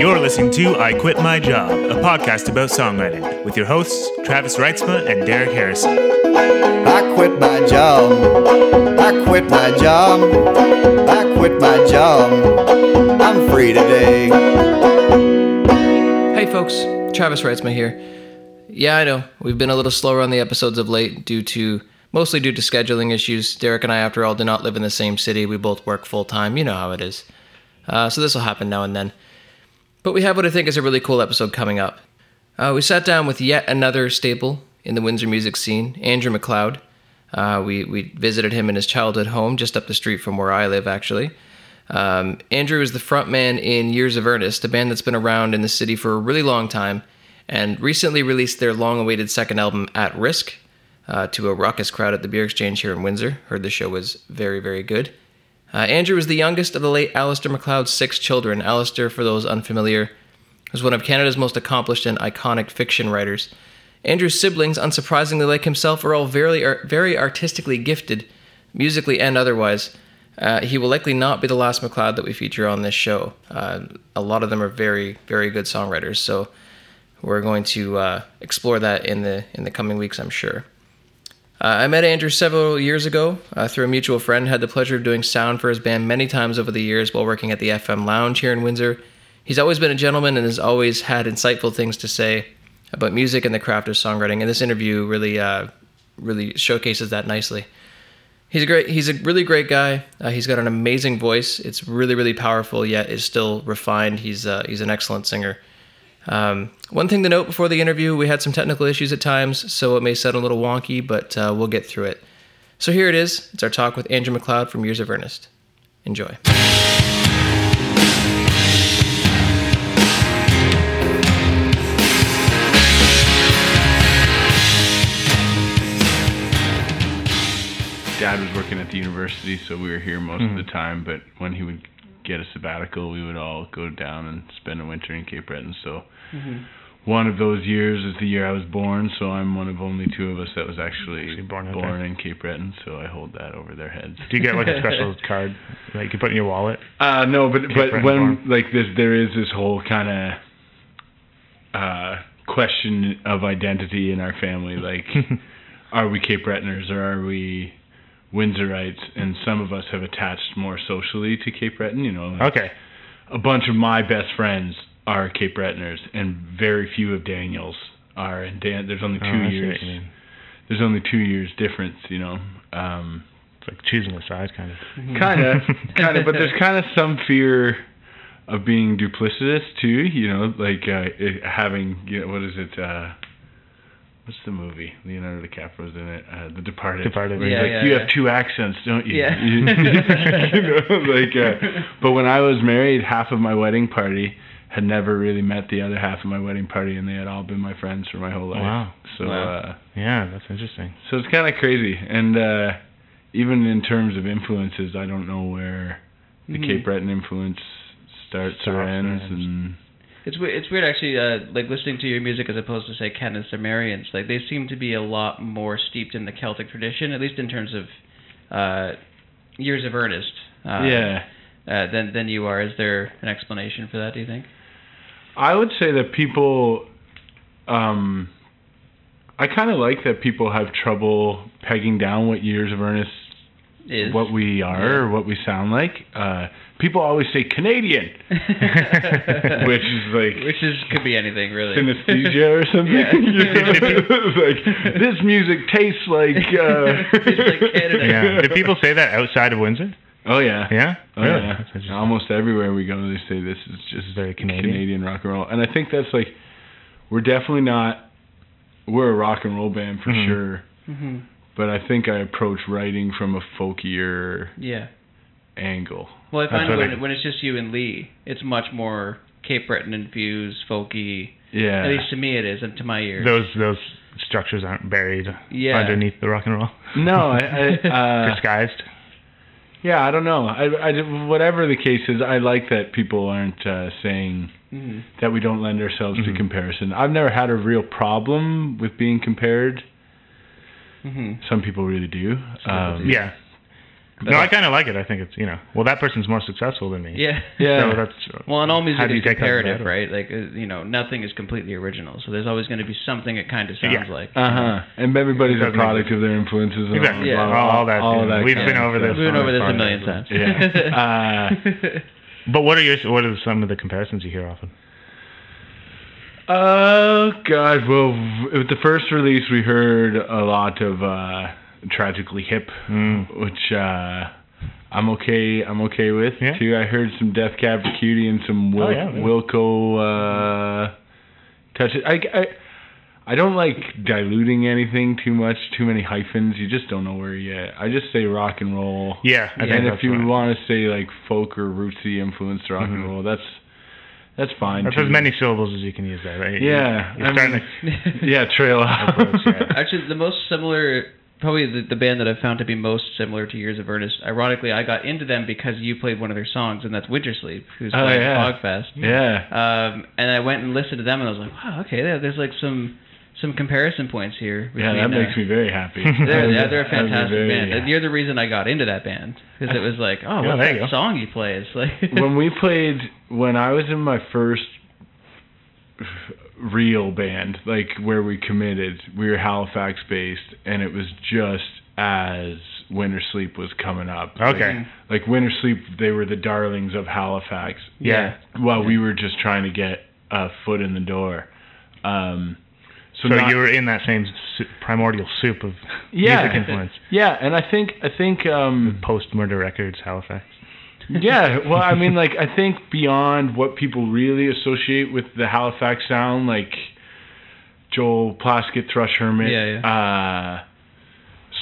You're listening to I Quit My Job, a podcast about songwriting, with your hosts, Travis Reitzma and Derek Harrison. I quit my job. I quit my job. I quit my job. I'm free today. Hey folks, Travis Reitzma here. Yeah, I know, we've been a little slower on the episodes of late due to mostly due to scheduling issues. Derek and I, after all, do not live in the same city. We both work full time. You know how it is. Uh, so this will happen now and then. But we have what I think is a really cool episode coming up. Uh, we sat down with yet another staple in the Windsor music scene, Andrew MacLeod. Uh, we, we visited him in his childhood home just up the street from where I live, actually. Um, Andrew is the frontman in Years of Earnest, a band that's been around in the city for a really long time and recently released their long awaited second album, At Risk, uh, to a raucous crowd at the Beer Exchange here in Windsor. Heard the show was very, very good. Uh, Andrew was the youngest of the late Alistair MacLeod's six children. Alistair, for those unfamiliar, was one of Canada's most accomplished and iconic fiction writers. Andrew's siblings, unsurprisingly like himself, are all very, very artistically gifted, musically and otherwise. Uh, he will likely not be the last MacLeod that we feature on this show. Uh, a lot of them are very, very good songwriters, so we're going to uh, explore that in the in the coming weeks, I'm sure. Uh, I met Andrew several years ago uh, through a mutual friend. Had the pleasure of doing sound for his band many times over the years while working at the FM Lounge here in Windsor. He's always been a gentleman and has always had insightful things to say about music and the craft of songwriting. And this interview really, uh, really showcases that nicely. He's a great. He's a really great guy. Uh, he's got an amazing voice. It's really, really powerful, yet is still refined. He's uh, he's an excellent singer. Um, one thing to note before the interview, we had some technical issues at times, so it may sound a little wonky, but uh, we'll get through it. So here it is. It's our talk with Andrew MacLeod from Years of Earnest. Enjoy. Dad was working at the university, so we were here most Mm-hmm. of the time. But when he would get a sabbatical, we would all go down and spend a winter in Cape Breton. So Mm-hmm. one of those years is the year I was born. So I'm one of only two of us that was actually Actually born out there. in Cape Breton. So I hold that over their heads. Do you get like a special card that you can put in your wallet? Uh, no, but but Breton when farm. like this, there is this whole kind of uh, question of identity in our family. Like, are we Cape Bretoners or are we Windsorites? And some of us have attached more socially to Cape Breton. You know, like Okay. a bunch of my best friends are Cape Bretoners, and very few of Daniel's are. And Dan, there's only two Oh, years. There's only two years difference. You know. Um, It's like choosing a side, kind of. kind of kind of but there's kind of some fear of being duplicitous too you know like uh having you know what is it uh what's the movie leonardo dicaprio's in it uh the departed Departed. Yeah, like, yeah, you yeah. have two accents don't you Yeah. you, know like uh but when i was married half of my wedding party had never really met the other half of my wedding party and they had all been my friends for my whole life Wow. so Wow. uh Yeah, that's interesting. so it's kind of crazy, and uh, even in terms of influences, I don't know where the Mhm. Cape Breton influence starts or Stops or ends. ends. And It's weird. It's weird actually, uh, like listening to your music as opposed to say Ken and Sumerians. Like they seem to be a lot more steeped in the Celtic tradition, at least in terms of uh, years of earnest. Uh, yeah, Uh, than than you are. Is there an explanation for that? Do you think? I would say that people, um, I kind of like that people have trouble pegging down what years of earnest, Is what we are, Yeah. or what we sound like. Uh, people always say Canadian, which is like. which is could be anything really. synesthesia or something. Yeah. You know? It's like this music tastes like. Uh... Tastes like Canada. Yeah. Did people say that outside of Windsor? Oh yeah. Yeah. Oh really? yeah. Almost everywhere we go, they say this is just very Canadian. rock and roll, and I think that's like, we're definitely not. We're a rock and roll band for Mhm. sure, hmm but I think I approach writing from a folkier Yeah. angle. Well, I find what when I- when it's just you and Lee, it's much more Cape Breton infused, folky. Yeah. At least to me, it is, and to my ears. Those those structures aren't buried Yeah. underneath the rock and roll. no, I, I uh, Disguised. yeah, I don't know. I, I, whatever the case is, I like that people aren't uh, saying Mhm. that we don't lend ourselves Mhm. to comparison. I've never had a real problem with being compared. Mhm. Some people really do. Um, Yeah. No, I kind of like it. I think it's you know, well, that person's more successful than me. Yeah. Yeah. So that's Well, and all music is you take comparative, right? Like, uh, you know, nothing is completely original. So there's always going to be something it kind of sounds Yeah. like. Uh huh. And everybody's a product exist. of their influences. and Exactly. Yeah. blah, blah, All that, All that. We've kind been over this We've been over this a million times. Yeah. But what are your what are some of the comparisons you hear often? Oh God! Well, with the first release, we heard a lot of uh, "Tragically Hip," Mm. which uh, I'm okay. I'm okay with Yeah. too. I heard some Death Cab for Cutie and some Wil- Oh, yeah. Wilco uh, touches. I, I I don't like diluting anything too much. Too many hyphens. You just don't know where you at. I just say rock and roll. Yeah, I and if you want to say like folk or rootsy influenced rock Mhm. and roll, that's that's fine. That's too. as many syllables as you can use there, right? Yeah, You're I starting mean- yeah, trail off. Approach, yeah. Actually, the most similar, probably the, the band that I've found to be most similar to Years of Earnest. Ironically, I got into them because you played one of their songs, and that's Wintersleep, who's Oh, playing yeah. Fogfest. Yeah. Um, and I went and listened to them, and I was like, wow, okay, there's like some some comparison points here. Yeah, between, that uh, makes me very happy. They're, yeah, they're a fantastic very- band. And you're the reason I got into that band because it was like, oh, Yeah, what's that go. song you play? It's like when we played, when I was in my first real band, like where we committed, we were Halifax based, and it was just as Winter Sleep was coming up. Okay. Like Winter Sleep, they were the darlings of Halifax. Yeah. While we were just trying to get a foot in the door. Um, so So not- you were in that same primordial soup of yeah, music influence. Yeah, and I think I think um, Post Murderecords, Halifax. yeah, well, I mean, like, I think beyond what people really associate with the Halifax sound, like Joel Plaskett, Thrush Hermit, Yeah, uh,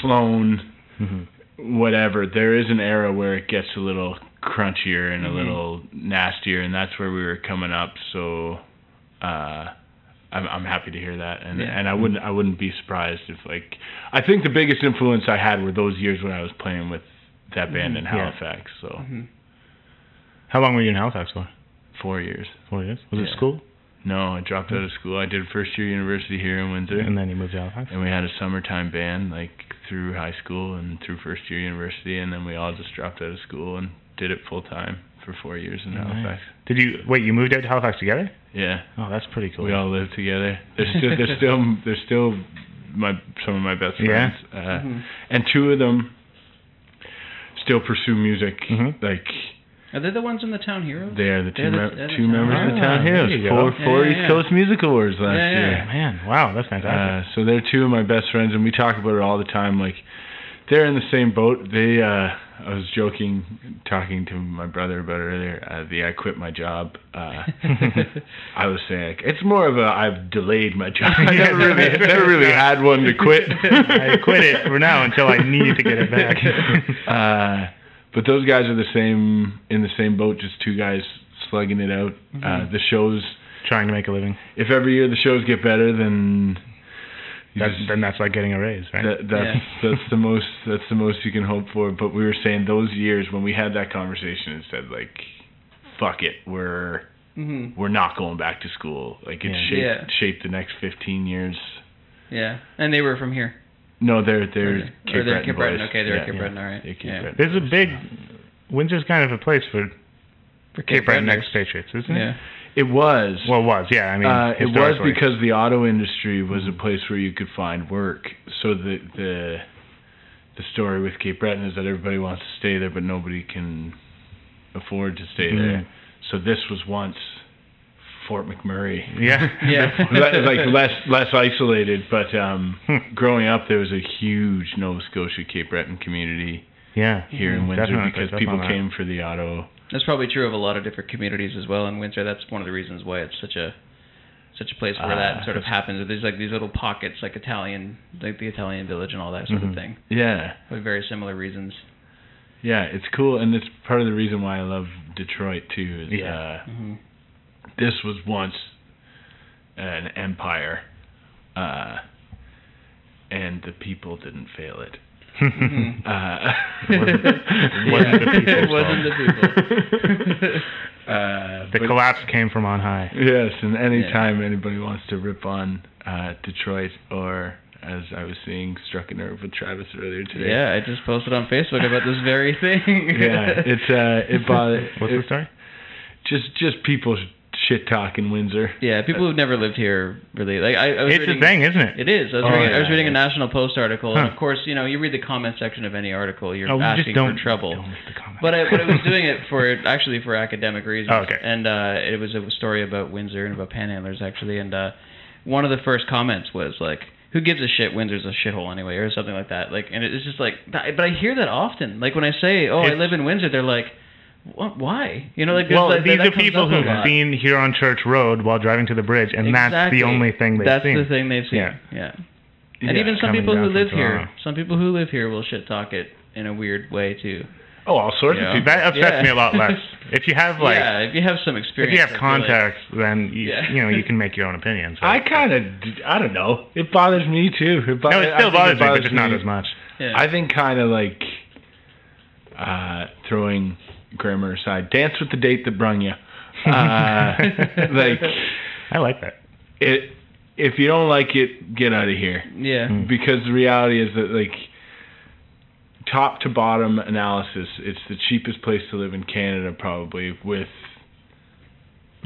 Sloan, hmm whatever, there is an era where it gets a little crunchier and a Mhm. little nastier, and that's where we were coming up. So, uh, I'm I'm happy to hear that, and Yeah. and I wouldn't I wouldn't be surprised if like I think the biggest influence I had were those years when I was playing with that band in Yeah. Halifax. So Mhm. How long were you in Halifax for? four years. Four years. Was it school? No, I dropped out of school. I did first year university here in Windsor, And then you moved to Halifax. and we had a summertime band like through high school and through first year university, and then we all just dropped out of school and did it full time for four years in Nice. Halifax. Did you wait? You moved out to Halifax together? Yeah, Oh, that's pretty cool. we all live together. They're still they're still they're still my some of my best Yeah. friends, uh, Mhm. and two of them still pursue music. Mhm. Like Are they the ones in the Town Heroes? they are the two They're the- mem- the two Town members of the Town Ah, Heroes. you go. Four Yeah, four yeah, East. Coast Music Awards last Yeah, yeah. year. Man, wow, that's Uh, fantastic. so they're two of my best friends, and we talk about it all the time. Like, they're in the same boat. They, uh, I was joking, talking to my brother about it earlier. Uh, the I quit my job. Uh, I was saying it's more of a I've delayed my job. I never really, never really had one to quit. I quit it for now until I need to get it back. uh, but those guys are the same in the same boat. Just two guys slugging it out. Uh, Mhm. the shows. Trying to make a living. If every year the shows get better, then That, just- then that's like getting a raise, right? That, that's that's the most that's the most you can hope for. But we were saying those years when we had that conversation and said like, "Fuck it, we're Mhm. we're not going back to school." Like it Yeah. shaped Yeah. shaped the next fifteen years. Yeah, and they were from here. No, they're they're Okay. Cape they're Breton Cape Breton. Okay, they're yeah, Cape yeah. Breton. All right. They're Cape yeah. Breton. There's a big. Windsor's kind of a place for For Cape Breton Bretoners. expatriates, isn't it? Yeah. It was. Well, it was, yeah. I mean, uh, it was because the auto industry was a place where you could find work. So the the the story with Cape Breton is that everybody wants to stay there, but nobody can afford to stay Mhm. there. So this was once Fort McMurray. Yeah. Yeah. Like less less isolated, but um, growing up there was a huge Nova Scotia Cape Breton community yeah. here in Mhm. Windsor Definitely because people came for the auto. That's probably true of a lot of different communities as well in Windsor. That's one of the reasons why it's such a such a place where Ah, that sort of happens. There's like these little pockets, like Italian, like the Italian village and all that sort Mhm. of thing, Yeah, for very similar reasons. yeah, it's cool, and it's part of the reason why I love Detroit too. Is Yeah. uh, hmm this was once an empire, uh, and the people didn't fail it. Mhm. Uh, Wasn't- Yeah, wasn't the people's it wasn't the people. uh, the but- collapse came from on high. Yes, and anytime anybody wants to rip on uh, Detroit or as I was seeing struck a nerve with Travis earlier today. Yeah, I just posted on Facebook about this very thing. yeah, it's uh, it bothers. What's the story? Just just people shit talking Windsor. yeah, people who've never lived here really like I, I was It's reading, a thing, isn't it? It is. I was, Oh, reading, I was yeah, a. National Post article, and of course, you know, you read the comment section of any article, you're Oh, asking just don't for trouble. Don't read the comments. But I, but I was doing it for actually for academic reasons. Oh, okay. And uh, it was a story about Windsor and about panhandlers actually. And uh, one of the first comments was like, "Who gives a shit? Windsor's a shithole anyway," or something like that. Like, and it's just like, but I hear that often. Like when I say, "Oh, I live in Windsor," they're like, what, "Why?" You know, like well, like, these that are comes people who've seen here on Church Road while driving to the bridge, and that's the only thing they've That's seen. That's the thing they've seen. Yeah. Yeah. And Yeah, even some people who from live here, some people who live here will shit talk it in a weird way too. Oh, all sorts Yeah. of people. That upsets Yeah. me a lot less. If you have like, yeah, if you have some experience, if you have I feel like- context, then you, Yeah. you know you can make your own opinions. I kind of, I don't know. It bothers me too. It bo- no, it I still think bothers me, but just not as much. yeah. I think kind of like uh, throwing grammar aside. Dance with the date that brung you. Uh, like I like that. it. If you don't like it, get out of here. yeah. Mm. Because the reality is that like top to bottom analysis, it's the cheapest place to live in Canada probably with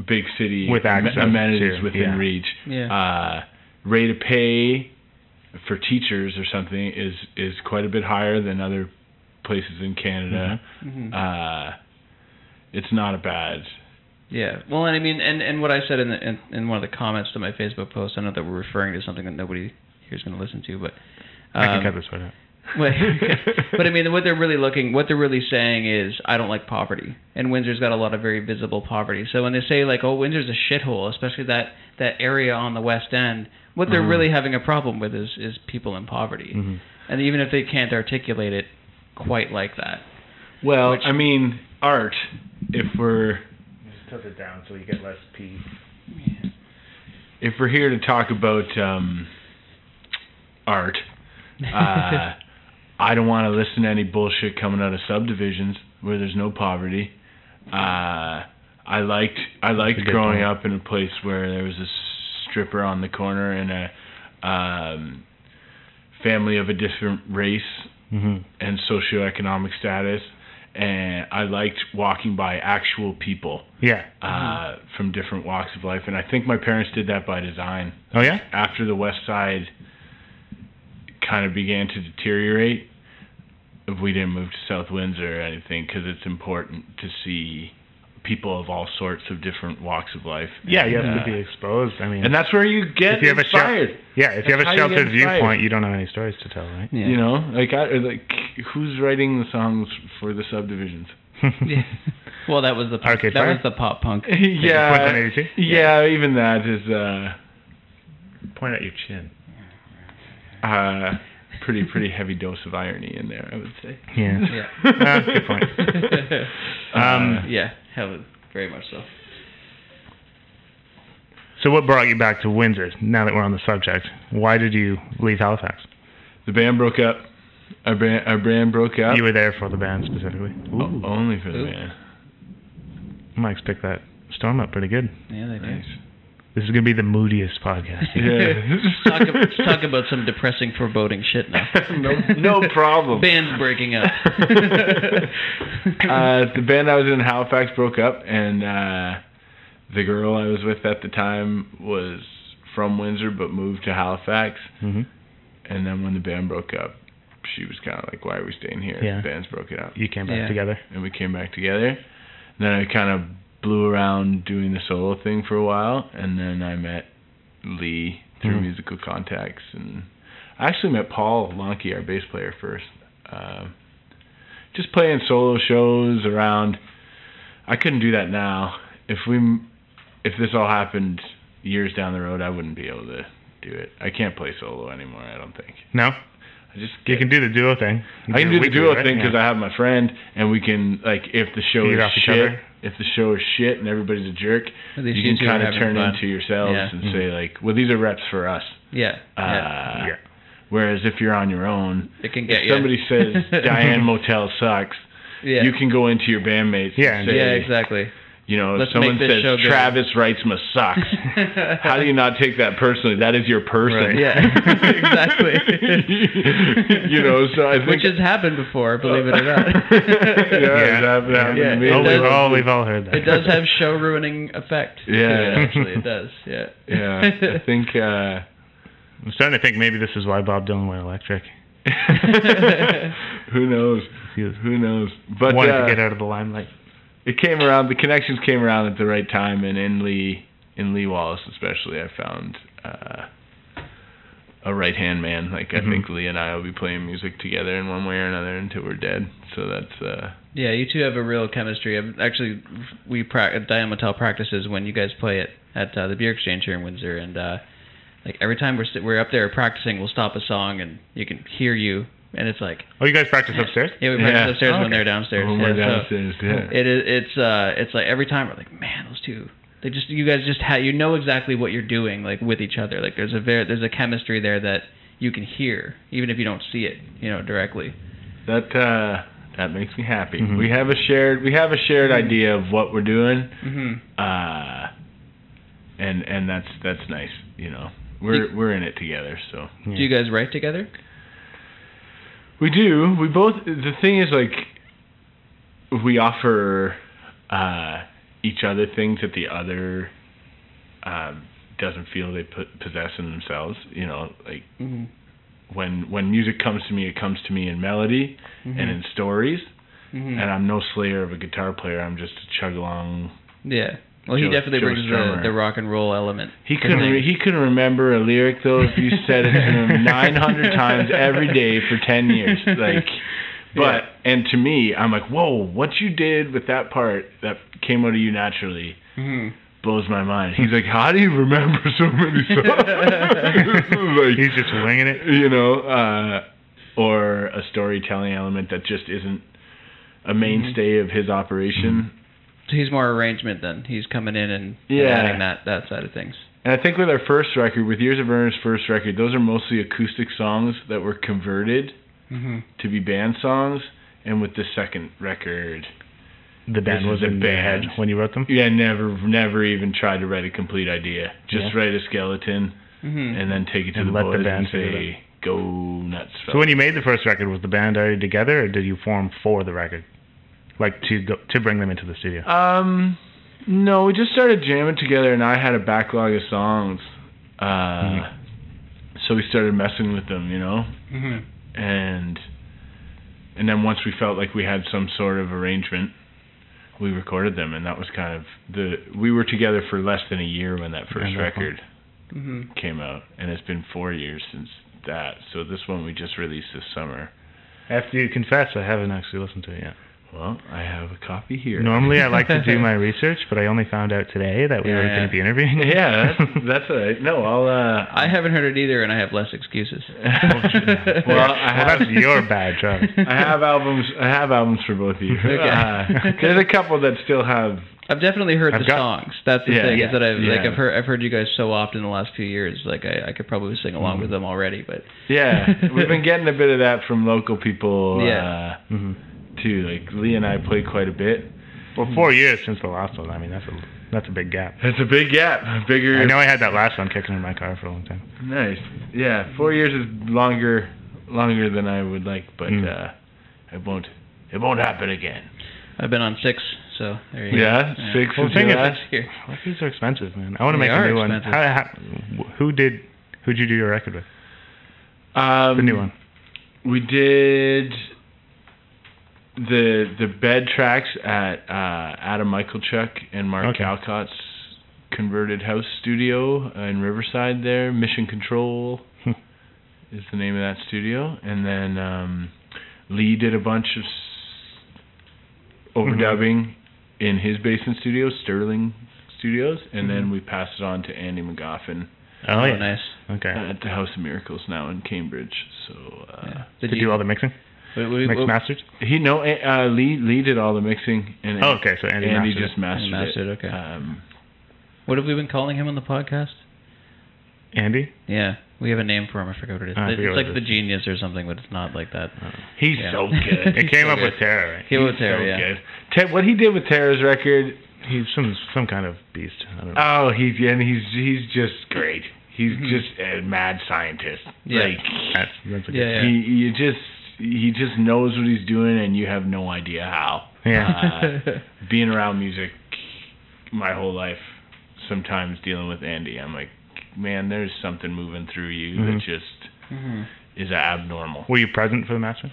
big city With am- access amenities to- within yeah. reach. Yeah. Uh, rate of pay for teachers or something is is quite a bit higher than other places in Canada. Mhm. Uh, it's not a bad. Yeah. Well, and I mean, and, and what I said in, the, in in one of the comments to my Facebook post, I know that we're referring to something that nobody here is going to listen to, but I can um, cut this one out. But, but I mean, what they're really looking, what they're really saying is, I don't like poverty, and Windsor's got a lot of very visible poverty. So when they say like, oh, Windsor's a shithole, especially that that area on the West End, what they're Mhm. really having a problem with is is people in poverty, Mhm. and even if they can't articulate it quite like that. Well, Which- I mean, art. If we're Just tilt it down so you get less pee. if we're here to talk about um, art, uh, I don't want to listen to any bullshit coming out of subdivisions where there's no poverty. Uh, I liked I liked growing point. up in a place where there was a stripper on the corner and a um, family of a different race hmm and socioeconomic status, and I liked walking by actual people Yeah. uh, from different walks of life, and I think my parents did that by design Oh yeah. after the west side kind of began to deteriorate if we didn't move to south windsor or anything because it's important to see people of all sorts of different walks of life Yeah, you have uh, to be exposed. I mean, and that's where you get if you have a shel- inspired yeah, if you have a how you sheltered viewpoint, you don't have any stories to tell, right? Yeah. you know like I, like who's writing the songs for the subdivisions Yeah. Well, that was the punk, Arcade that Fire? was the pop punk. yeah Blink-182? yeah even that is uh Point at your chin. uh pretty pretty heavy dose of irony in there i would say Yeah. Yeah. Ah, good point. Um, Uh, yeah, hell, very much so. So what brought you back to Windsor? Now that we're on the subject, why did you leave Halifax? the band broke up our band our band broke up You were there for the band specifically. O- only for the Ooh. band Mike's picked that storm up pretty good. Yeah, they do. nice This is gonna be the moodiest podcast. yeah talk, ab- let's talk about some depressing, foreboding shit now. no, no problem. Bands breaking up. uh, the band I was in Halifax broke up, and uh, the girl I was with at the time was from Windsor but moved to Halifax. hmm And then when the band broke up, she was kind of like, "Why are we staying here? Yeah. The band's broken up." You came back Yeah. together. And we came back together. And then I kind of blew around doing the solo thing for a while, and then I met Lee through Mhm. musical contacts, and I actually met Paul Lonke, our bass player, first. Um just playing solo shows around. I couldn't do that now. If we, if this all happened years down the road, I wouldn't be able to do it. I can't play solo anymore. I don't think. No, I just you can do the duo thing. I can do the duo right? thing because Yeah. I have my friend, and we can like if the show Feed is off each shit, other. If the show is shit and everybody's a jerk, At you you can kind of turn fun. into yourselves Yeah. and Mhm. say like, well, these are reps for us. yeah. Uh, yeah. Yeah. Whereas if you're on your own, It can get if you. somebody says Diane Motel sucks, yeah. you can go into your bandmates Yeah, and and- say, yeah, exactly. You know, Let's someone make this says show. Travis Reitzma sucks, how do you not take that personally? That is your person. Right. Yeah, exactly. you know, so I think Which has happened before, believe it or not. yeah, it happened, happened Yeah, to me. it Oh, does- we've all we've all heard that. it does have show ruining effect. to Yeah. it, actually, it does. Yeah. Yeah, I think. Uh, I'm starting to think maybe this is why Bob Dylan went electric. who knows? Who knows? But wanted uh, to get out of the limelight. It came around. The connections came around at the right time, and in Lee, in Lee Wallace especially, I found uh, a right hand man. Like I Mhm. think Lee and I will be playing music together in one way or another until we're dead. So that's uh, Yeah, you two have a real chemistry. I've- Actually, we pra- Diametal practices when you guys play it at uh, the Beer Exchange here in Windsor, and uh, like every time we're we're up there practicing, we'll stop a song and you can hear you, and it's like Oh, you guys practice upstairs? yeah, we practice Yeah. upstairs Oh, when they're downstairs. when yeah, we're so downstairs. yeah. it is it's uh it's like every time we're like man those two they just you guys just have you know exactly what you're doing like with each other like there's a very there's a chemistry there that you can hear even if you don't see it you know directly That uh, that makes me happy. Mhm. We have a shared we have a shared idea of what we're doing, mm-hmm. uh, and and that's that's nice. You know, we're You- we're in it together. So Yeah. do you guys write together we do. We both. The thing is, like, we offer uh, each other things that the other um, doesn't feel they put, possess in themselves. You know, like mm-hmm. when when music comes to me, it comes to me in melody and in stories. Mm-hmm. and I'm no slayer of a guitar player. I'm just a chug along. yeah well he Joe- definitely Joe brings the, the rock and roll element He couldn't. Re- he couldn't remember a lyric though if you said it to him 900 times every day for 10 years. Like, but and to me, I'm like, whoa, what you did with that part that came out of you naturally Mhm. blows my mind. He's like, how do you remember so many songs? like, He's just winging it. you know, uh, or a storytelling element that just isn't a mainstay of his operation. So he's more arrangement then he's coming in and, and adding that that side of things And I think with our first record, with Years of Earnest first record, those are mostly acoustic songs that were converted mm-hmm. to be band songs. And with the second record, The band was is a in band. when you wrote them. yeah, never, never even tried to write a complete idea. Just Yeah. write a skeleton Mm-hmm. and then take it to And the let boys and band figure say, "Go nuts." So when you made the first record, was the band already together, or did you form for the record, like to go to bring them into the studio? Um, no, we just started jamming together, and I had a backlog of songs. Uh, Mhm. so we started messing with them, you know, Mm-hmm. and and then once we felt like we had some sort of arrangement, we recorded them, and that was kind of the. We were together for less than a year when that first And record Mm-hmm. came out, and it's been four years since that. So this one we just released this summer. After you confess, I haven't actually listened to it yet. Well, I have a copy here. Normally, I like to do my research, but I only found out today that we were Yeah. going to be interviewing. Yeah, that's, that's all right. No, I'll. Uh, I haven't heard it either, and I have less excuses. well, I well, have, that's your bad, Travis. I have albums. I have albums for both of you. Okay. Uh, there's a couple that still have. I've definitely heard I've the got- songs. That's the Yeah, thing yeah, is that I've like. I've heard I've heard you guys so often in the last few years. Like I, I could probably sing along with them already, but Yeah, we've been getting a bit of that from local people. Yeah. Uh, too. Like Lee and I played quite a bit. Well, four years since the last one. I mean, that's a that's a big gap. It's a big gap. Bigger. I know I had that last one kicking in my car for a long time. Nice. Yeah, four years is longer, longer than I would like, but Mm. uh, it won't. It won't happen again. I've been on six, so there you go. Yeah, go. six Well, is the thing your is, last. Here. Records are expensive, man. I want to make are a new one. How, how, who did who'd you do your record with? Um, The new one. We did the the bed tracks at uh, Adam Michaelchuk and Mark Okay. Calcott's converted house studio in Riverside. There, Mission Control Hmm. is the name of that studio, and then um, Lee did a bunch of s- overdubbing in his basement studio, Sterling Studios, and then we passed it on to Andy Magoffin Oh, Oh, yeah. nice. Okay. at the House of Miracles now in Cambridge. So. Uh, Yeah. to Did do all the mixing, what- what- mixed what- masters. He no, uh, Lee Lee did all the mixing, and Oh, okay, so Andy Andy, mastered just mastered, Andy mastered it. it, okay. Um, What have we been calling him on the podcast? Andy. Yeah, we have a name for him. I forgot what it is. Ah, it's like it the genius or something, but it's not like that. he's Yeah. so good. It came so up good. with Tara, right? He was He's there, so yeah. good. Te- what he did with Tara's record He's some some kind of beast. I don't know. Oh, he's and he's he's just great. He's Mhm. just a mad scientist. Yeah. Like that's that's a good. Yeah, yeah. he you just he just knows what he's doing and you have no idea how. Yeah. Uh, being around music my whole life, sometimes dealing with Andy, I'm like, man, there's something moving through you that Mhm. just Mhm. is abnormal. Were you present for the master?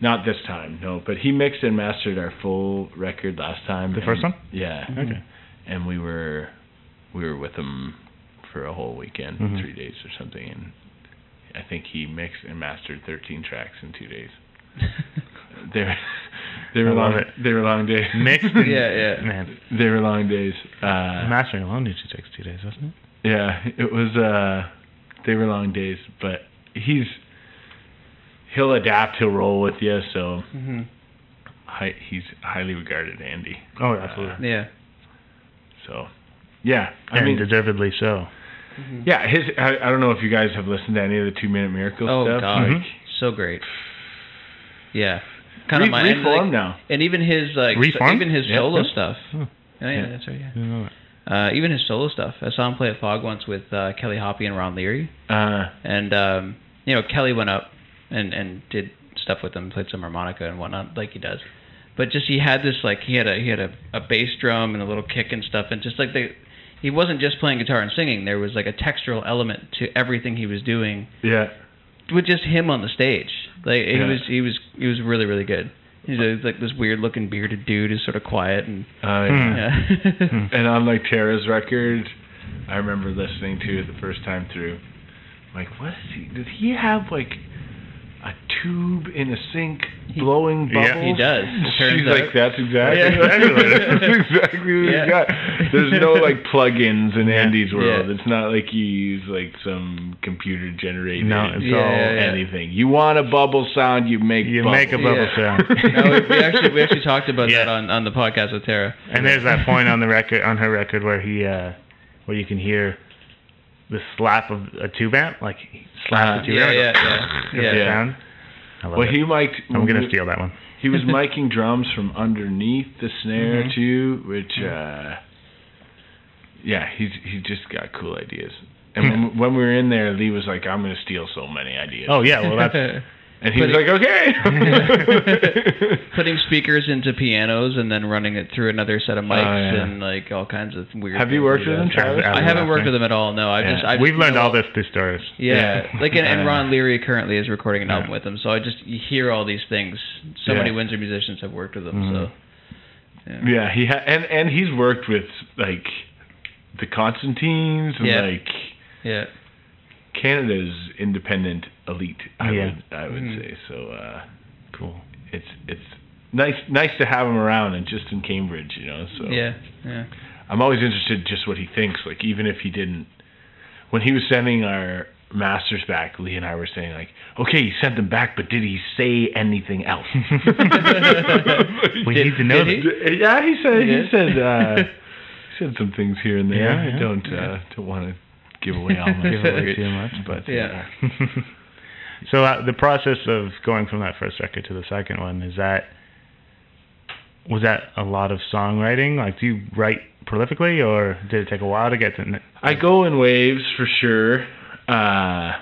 Not this time, no. But he mixed and mastered our full record last time. The first one? Yeah. Okay. And we were we were with him for a whole weekend, Mhm. three days or something, and I think he mixed and mastered 13 tracks in two days. They were they were long it. they were long days. Mixed. Yeah, yeah. Man, They were long days. Uh, mastering alone usually takes two days, doesn't it? yeah, it was. Uh, they were long days, but he's he'll adapt. He'll roll with you. So Mhm. hi, he's highly regarded, Andy. Oh, Uh, absolutely. Yeah. so yeah, I and mean, deservedly so. Mhm. yeah. His. I, I don't know if you guys have listened to any of the Two Minute Miracle Oh stuff. god, Mhm. so great. Yeah. Kind Re- of my and, like, now. and even his like so- even his solo stuff. Oh, Oh yeah, Yeah. that's right. Yeah. I didn't know that. Uh, even his solo stuff. I saw him play at Phog once with uh, Kelly Hoppe and Ron Leary, Uh, and um, you know Kelly went up and and did stuff with him, played some harmonica and whatnot, like he does. But just he had this like he had a he had a, a bass drum and a little kick and stuff, and just like the he wasn't just playing guitar and singing. There was like a textural element to everything he was doing yeah. with just him on the stage. Like he was he was he was really really good. He's a, like this weird looking bearded dude who's sort of quiet and Uh, Hmm. yeah. And on like Tara's record, I remember listening to it the first time through. I'm like, what is he? Did he have like a tube in a sink He- blowing Yeah, bubbles? he does, it turns She's out. like, that's exactly, Yeah. that's exactly what Yeah. he got. There's no like plugins in Yeah. Andy's world. Yeah. It's not like you use like some computer generated No, it's Yeah, all yeah, yeah. anything. You want a bubble sound, you make you bubbles. make a bubble Yeah. sound. no, we, we actually we actually talked about Yeah. that on, on the podcast with Tara. And there's that point on the record, on her record, where he, uh, where you can hear the slap of a tube amp, like he slaps Uh, the tube yeah, amp. yeah, goes, yeah, yeah. sound. I love Well, it. he mic'd. I'm gonna steal that one. He was miking drums from underneath the snare Mhm. too, which uh yeah, he's he just got cool ideas. And when, when we were in there, Lee was like, "I'm gonna steal so many ideas." Oh yeah, well that's and he was Putting- like, "Okay." Putting speakers into pianos and then running it through another set of mics Oh, yeah. and like all kinds of weird. Have you worked with him, does. Travis? I haven't worked with him at all. No, I Yeah. just I We've learned know- all this through stories. Yeah, Yeah. like and, and Ron Leary currently is recording an album with him, so I just you hear all these things. So many Windsor musicians have worked with him, Mhm. so yeah. yeah, he ha- and and he's worked with like the Constantines and Yeah. like yeah. Canada's independent elite. I Yeah. would I would Mhm. say so. uh Cool. It's it's nice nice to have him around and just in Cambridge, you know. So Yeah, yeah. I'm always interested just what he thinks. Like even if he didn't, when he was sending our masters back, Lee and I were saying like, okay, he sent them back, but did he say anything else? We Did- need to know he? yeah, he said He he said uh, he said some things here and there. Yeah, yeah. I don't uh, don't want to give away all my Give away secrets, too much. but Yeah. so uh, the process of going from that first record to the second one is that was that a lot of songwriting? Like, do you write prolifically, or did it take a while to get to? n- I go in waves for sure. Uh,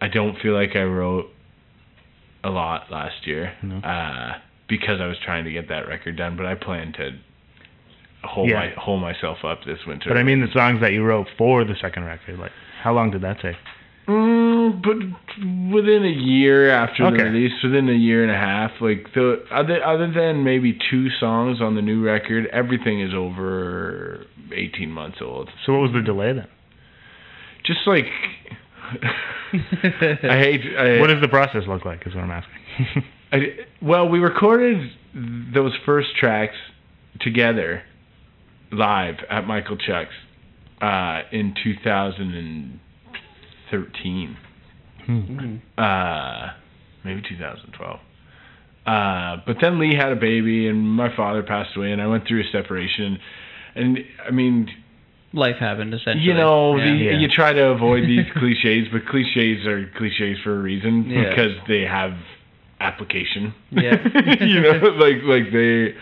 I don't feel like I wrote a lot last year No. uh, because I was trying to get that record done. But I plan to hold Yeah. my hold myself up this winter. But I mean the songs that you wrote for the second record. Like, how long did that take? Mm, but within a year after the Okay. release, within a year and a half, like the other other than maybe two songs on the new record, everything is over eighteen months old. So what was the delay then? Just like I hate. I, What does the process look like? Is what I'm asking. I, well, we recorded those first tracks together live at Michael Chuck's uh, in 2013. Mhm. uh, maybe 2012. Uh, but then Lee had a baby, and my father passed away, and I went through a separation. And I mean, Life happened essentially. you know, yeah. the, Yeah. you try to avoid these cliches, but cliches are cliches for a reason Yeah. because they have application. Yeah. you know, like like they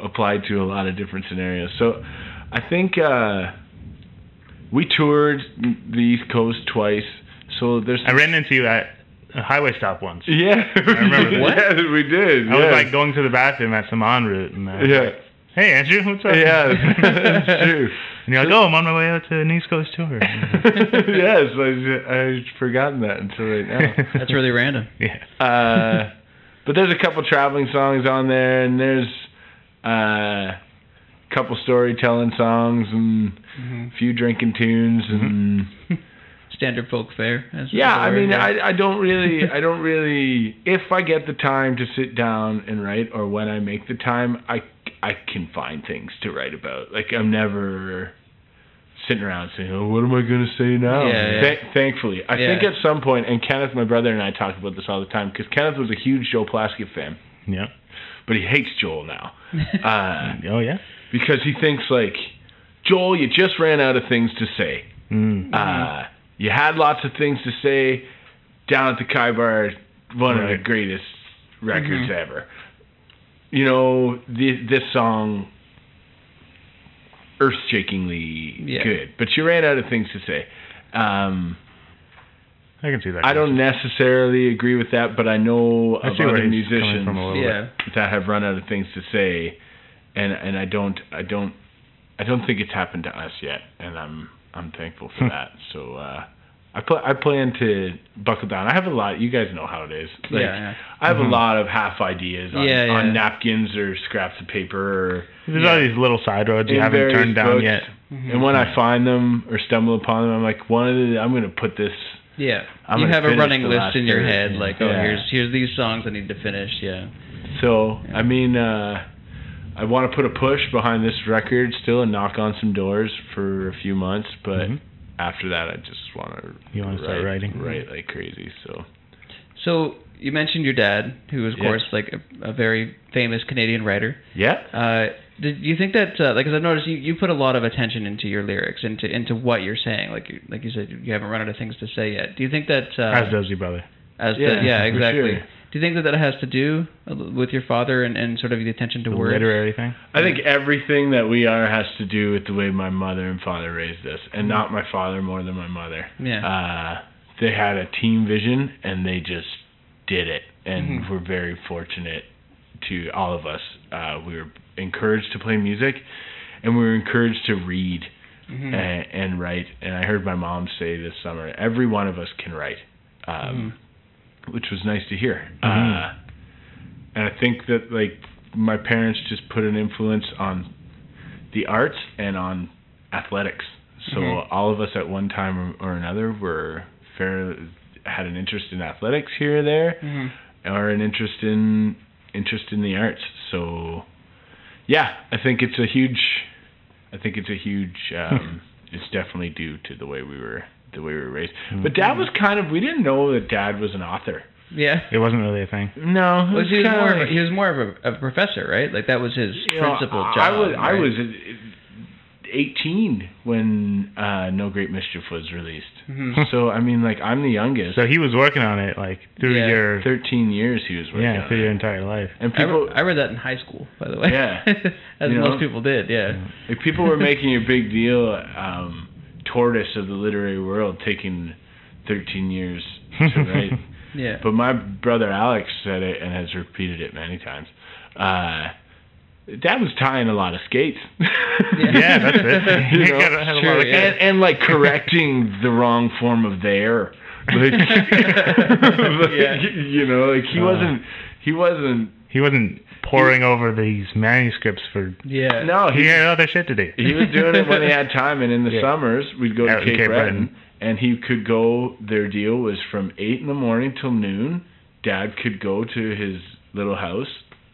applied to a lot of different scenarios. So I think uh, we toured the East Coast twice. So there's I ran into you at a highway stop once. yeah, I remember What? Yeah, we did. I was like going to the bathroom at some en route, and I was yeah, like, "Hey, Andrew, what's up?" yeah, that's true. And you're like, "Oh, I'm on my way out to an East Coast tour." yes, I I forgotten that until right now. That's really random. yeah. Uh, but there's a couple traveling songs on there, and there's uh, a couple storytelling songs and Mhm. a few drinking tunes and Standard folk fare. as- yeah. I mean. I I don't really I don't really if I get the time to sit down and write, or when I make the time, I I can find things to write about. Like I'm never sitting around saying, "Oh, what am I going to say now?" Yeah, yeah. Th- thankfully, I think at some point, and Kenneth, my brother, and I talk about this all the time because Kenneth was a huge Joel Plaskett fan, Yeah. but he hates Joel now uh, Oh yeah. because he thinks like, Joel, you just ran out of things to say. Mm. Uh, you had lots of things to say down at the Khyber, one of the greatest records Mhm. ever. You know, the, this song, earth-shakingly Yeah. good, but you ran out of things to say. Um, I can see that. I don't necessarily agree with that, but I know I of other musicians from a yeah. that have run out of things to say, and and I don't I don't I don't think it's happened to us yet, and I'm I'm thankful for that. So uh, I pl- I plan to buckle down. I have a lot. You guys know how it is. Like, Yeah, yeah. I have Mhm. a lot of half ideas on, Yeah, yeah. on napkins or scraps of paper or There's Yeah. all these little side roads you in haven't turned down books. yet. Mhm. And when I find them or stumble upon them, I'm like, one of the I'm gonna put this. Yeah. I'm you have a running list in your head, like, oh, Yeah. here's here's these songs I need to finish. Yeah. So Yeah. I mean, uh, I want to put a push behind this record still and knock on some doors for a few months, but Mhm. after that, I just want to. You wanna start writing? Write like crazy. So So you mentioned your dad, who of Yeah. course, like a, a very famous Canadian writer. yeah, Uh, did you think that, uh, like, because I've noticed you, you put a lot of attention into your lyrics, into into what you're saying. Like you, like you said, you haven't run out of things to say yet. Do you think that? Uh, As does your brother. as the- Yeah, yeah, exactly. sure. Do you think that that has to do with your father and, and sort of the attention to The words? literary thing. I think everything that we are has to do with the way my mother and father raised us, and not my father more than my mother. Yeah. Uh, they had a team vision, and they just did it, and Mhm. we're very fortunate to all of us. Uh, we were encouraged to play music, and we were encouraged to read Mhm. and, and write. And I heard my mom say this summer, every one of us can write, um, which was nice to hear. Uh, Mhm. and I think that like my parents just put an influence on the arts and on athletics. So Mhm. all of us at one time or another were fair had an interest in athletics here or there, Mhm. or an interest in interest in the arts. So yeah, I think it's a huge. I think it's a huge. Um, it's definitely due to the way we were the way we were raised. But dad was kind of. We didn't know that dad was an author. Yeah. It wasn't really a thing. No, it Well, he was more. Of a, like- he was more of a, a professor, right? Like that was his you know, principal I- job. I was I right? was uh, 18 when uh, No Great Mischief was released. Mhm. So I mean, like I'm the youngest. So he was working on it like through Yeah. your 13 years he was working yeah on through your entire life. and I, people re- I read that in high school, by the way. Yeah. as You most know? people did. Yeah. like people were making a big deal. Um, tortoise of the literary world taking 13 years to write. Yeah. But my brother Alex said it and has repeated it many times. Uh, Dad was tying a lot of skates. Yeah, that's it. you You know? gotta have a Sure, of yeah. and, and like correcting the wrong form of there. Like, like, Yeah. You know, like he Uh. wasn't. He wasn't. He wasn't poring over these manuscripts for. Yeah. No, He he had other shit to do. he was doing it when he had time, and in the Yeah. summers we'd go to Out in Cape, Cape Breton, Breton. and he could go. Their deal was from eight in the morning till noon. Dad could go to his little house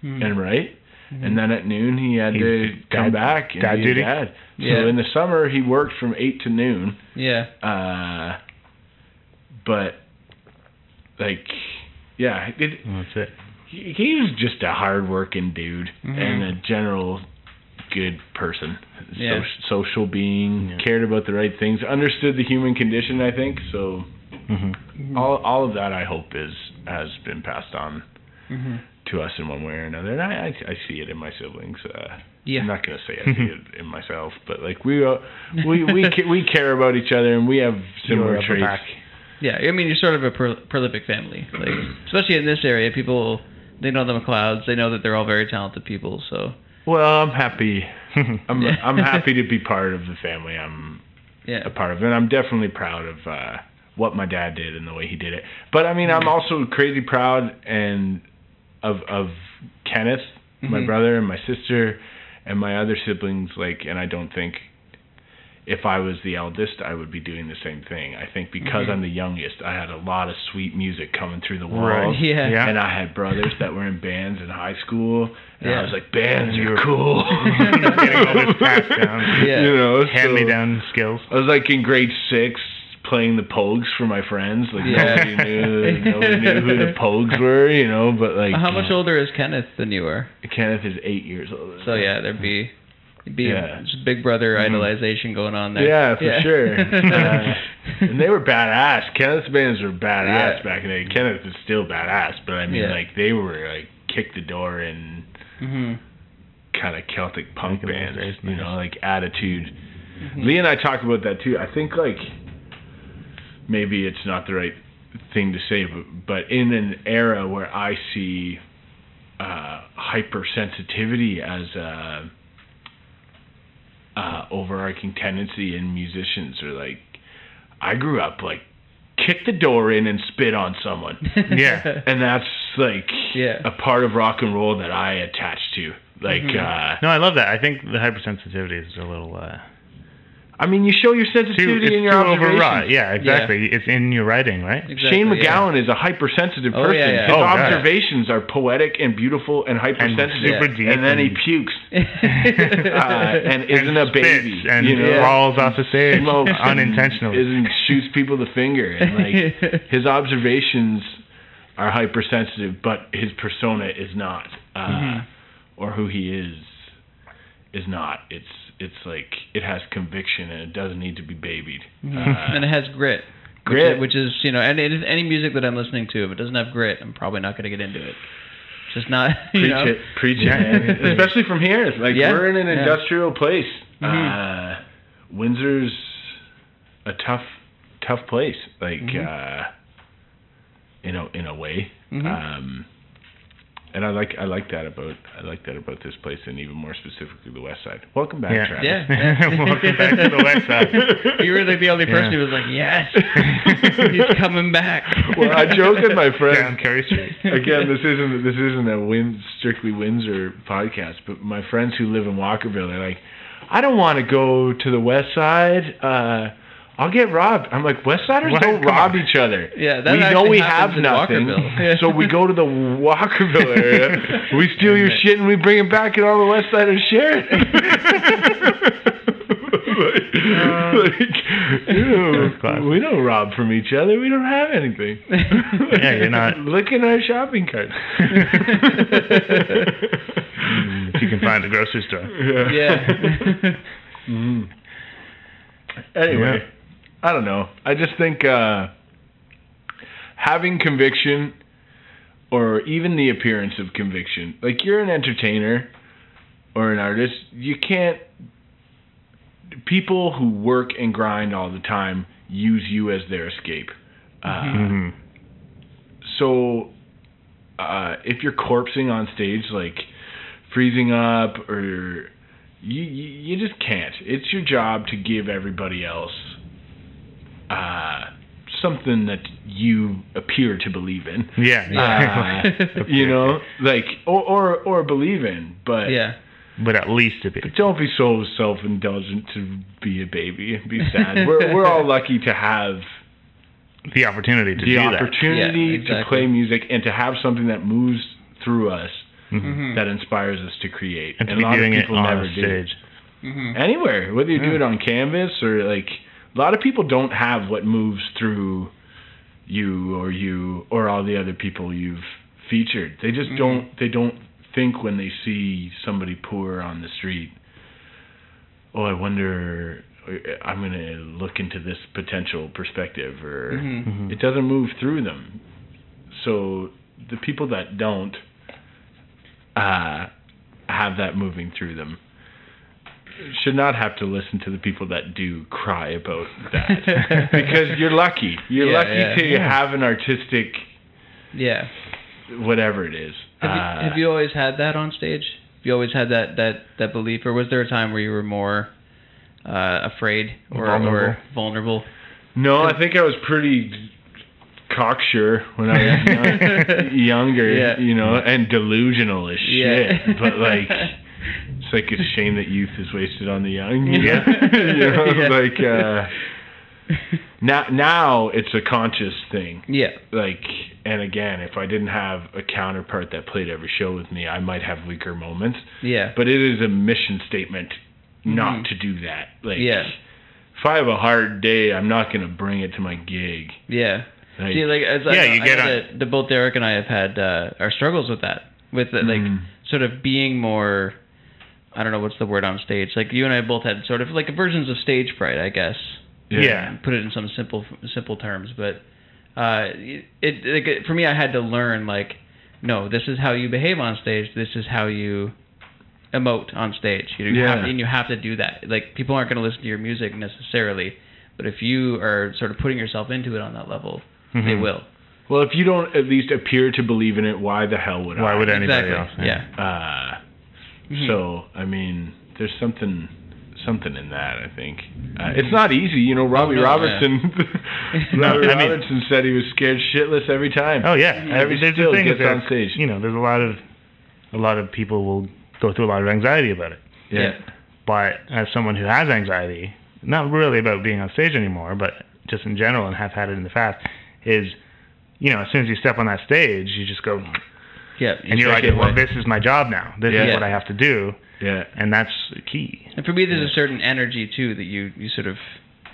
Mhm. and write, and then at noon he had He's to come dad- back and dad be duty? dad. Yeah. So in the summer he worked from eight to noon. Yeah. Uh, but like, yeah, it, that's it. he, he was just a hard-working dude Mhm. and a general good person, Yeah. so, social being, Yeah. cared about the right things, understood the human condition. I think so. hmm All all of that I hope is has been passed on Mhm. To us in one way or another. And I I, I see it in my siblings. Uh, Yeah. I'm not gonna say I see it in myself, but like we uh, we we ca- we care about each other and we have similar traits. Yeah, I mean, you're sort of a pro- prolific family. Like, especially in this area, people they know the MacLeods. They know that they're all very talented people. So Well, I'm happy. I'm Yeah. I'm happy to be part of the family. I'm yeah, a part of it. And I'm definitely proud of uh, what my dad did and the way he did it. But I mean, I'm also crazy proud and of of Kenneth, my Mhm. brother, and my sister, and my other siblings. Like, and I don't think if I was the eldest, I would be doing the same thing. I think because Mhm. I'm the youngest, I had a lot of sweet music coming through the walls. Right. yeah, Yeah. And I had brothers that were in bands in high school, and Yeah. I was like, bands are cool. Getting all this passed down. Yeah. You know, Hand me down skills. I was like in grade six playing the Pogues for my friends. Like Yeah. nobody knew nobody knew who the Pogues were, you know, but like How much older is Kenneth than you are? Kenneth is eight years old. So yeah, there'd be, be Yeah. just Big Brother Mhm. idolization going on there. Yeah, for sure. Uh, and they were badass. Kenneth's bands were badass Yeah. back in the day. Kenneth is still badass, but I mean Yeah. like they were like kick the door in hmm kind of Celtic punk bands, you know, like attitude. Mm-hmm. Lee and I talk about that too. I think like maybe it's not the right thing to say, but, but in an era where I see uh, hypersensitivity as a uh, overarching tendency in musicians, or like I grew up like kick the door in and spit on someone, Yeah. and that's like Yeah. a part of rock and roll that I attach to. Like, Mhm. uh, No, I love that. I think the hypersensitivity is a little uh, I mean, you show your sensitivity it's in your too observations. overwrought. Yeah, exactly. It's in your writing, right? Exactly, Shane yeah. MacGowan is a hypersensitive Oh, person. yeah, yeah. His Oh, God. observations are poetic and beautiful and hypersensitive. super deep. and then he pukes uh, and isn't a baby. and you know? falls off the stage Smokes and unintentionally. Isn't shoots people the finger and like his observations are hypersensitive, but his persona is not, uh, Mhm. or who he is is not. It's it's like it has conviction and it doesn't need to be babied. Mhm. Uh, and it has grit. which Grit. is- Which is, you know, and it is any music that I'm listening to, if it doesn't have grit, I'm probably not going to get into it. It's just not, you preach know. it, preach it, man. Especially from here. Like Yeah, we're in an yeah. industrial place. Mhm. Uh, Windsor's a tough, tough place. Like Mhm. uh, in a in a way. Mhm. Um, and I like I like that about I like that about this place, and even more specifically the West Side. Welcome back, Yeah. Travis. Yeah. Welcome back to the West Side. you were like the only person Yeah. who was like, yes, he's coming back. Well, I joke with my friends. Down Curry Street. Again, this isn't this isn't a Win, strictly Windsor podcast, but my friends who live in Walkerville, they're like, I don't want to go to the West Side. Uh, I'll get robbed. I'm like, West Siders What? don't Come rob on. each other. Yeah, that we know we have nothing, Walkerville. Yeah. so we go to the Walkerville area. we steal your shit and we bring it back, and all the West Siders share it. like, you know, That's we don't rob from each other. We don't have anything. Yeah, you're not- Look in our shopping cart. Mm, if you can find a grocery store. yeah. Mhm. Anyway, Yeah. I don't know. I just think uh, having conviction, or even the appearance of conviction, like you're an entertainer or an artist, you can't. People who work and grind all the time use you as their escape. Uh, Mhm. so uh, if you're corpsing on stage, like freezing up, or you you just can't. It's your job to give everybody else uh, something that you appear to believe in. Yeah. Uh, you know, like or or or believe in, but yeah. but at least a bit. but don't be so self-indulgent to be a baby and be sad. we're we're all lucky to have The opportunity to the do that. The opportunity Yeah, to play music and to have something that moves through us Mhm. Mhm. that inspires us to create. And to a be lot doing of it people on never a do. stage. Mhm. Anywhere, whether you do it on canvas or like a lot of people don't have what moves through you or you or all the other people you've featured. They just Mhm. don't they don't think when they see somebody poor on the street. Oh, I wonder I'm going to look into this potential perspective or Mhm. Mhm. it doesn't move through them. So the people that don't uh, have that moving through them should not have to listen to the people that do cry about that because you're lucky. You're Yeah, lucky yeah. to Yeah. have an artistic Yeah. whatever it is. Have you, Uh, have you always had that on stage? Have you always had that that that belief, or was there a time where you were more uh, afraid or Vulnerable. or vulnerable? No, I think I was pretty cocksure when I was young, younger, you know, and delusional as shit. But like, it's like a shame that youth is wasted on the young. You Yeah. you know? Yeah. like uh, now now it's a conscious thing. yeah. Like, and again, if I didn't have a counterpart that played every show with me, I might have weaker moments. Yeah. But it is a mission statement not Mhm. to do that. Like, Yeah. if I have a hard day, I'm not gonna bring it to my gig. Yeah. Like, See, like as Yeah, I, you I get know on- that, that both Derek and I have had uh, our struggles with that, with the, like Mm. sort of being more. I don't know what's the word on stage. Like you and I both had sort of like versions of stage fright, I guess. Yeah. Put it in some simple simple terms, but uh, it, it it- for me, I had to learn like, no, this is how you behave on stage. This is how you emote on stage. You Yeah. have, and you have to do that. Like people aren't going to listen to your music necessarily, but if you are sort of putting yourself into it on that level, they Mhm. will. Well, if you don't at least appear to believe in it, why the hell would Why I? would anybody exactly. else? Yeah. Uh, Mhm. So I mean, there's something something in that. I think uh, it's not easy. You know, Robbie no, Robertson. No, Robbie I mean- Robertson said he was scared shitless every time. Oh yeah, Every there's still the thing gets is on stage. You know, there's a lot of a lot of people will go through a lot of anxiety about it. yeah. But as someone who has anxiety, not really about being on stage anymore, but just in general and have had it in the past, is you know, as soon as you step on that stage, you just go, Yeah. and you're like, well, this is my job now. This Yeah. is what I have to do, Yeah. and that's the key. And for me, there's a certain energy too that you you sort of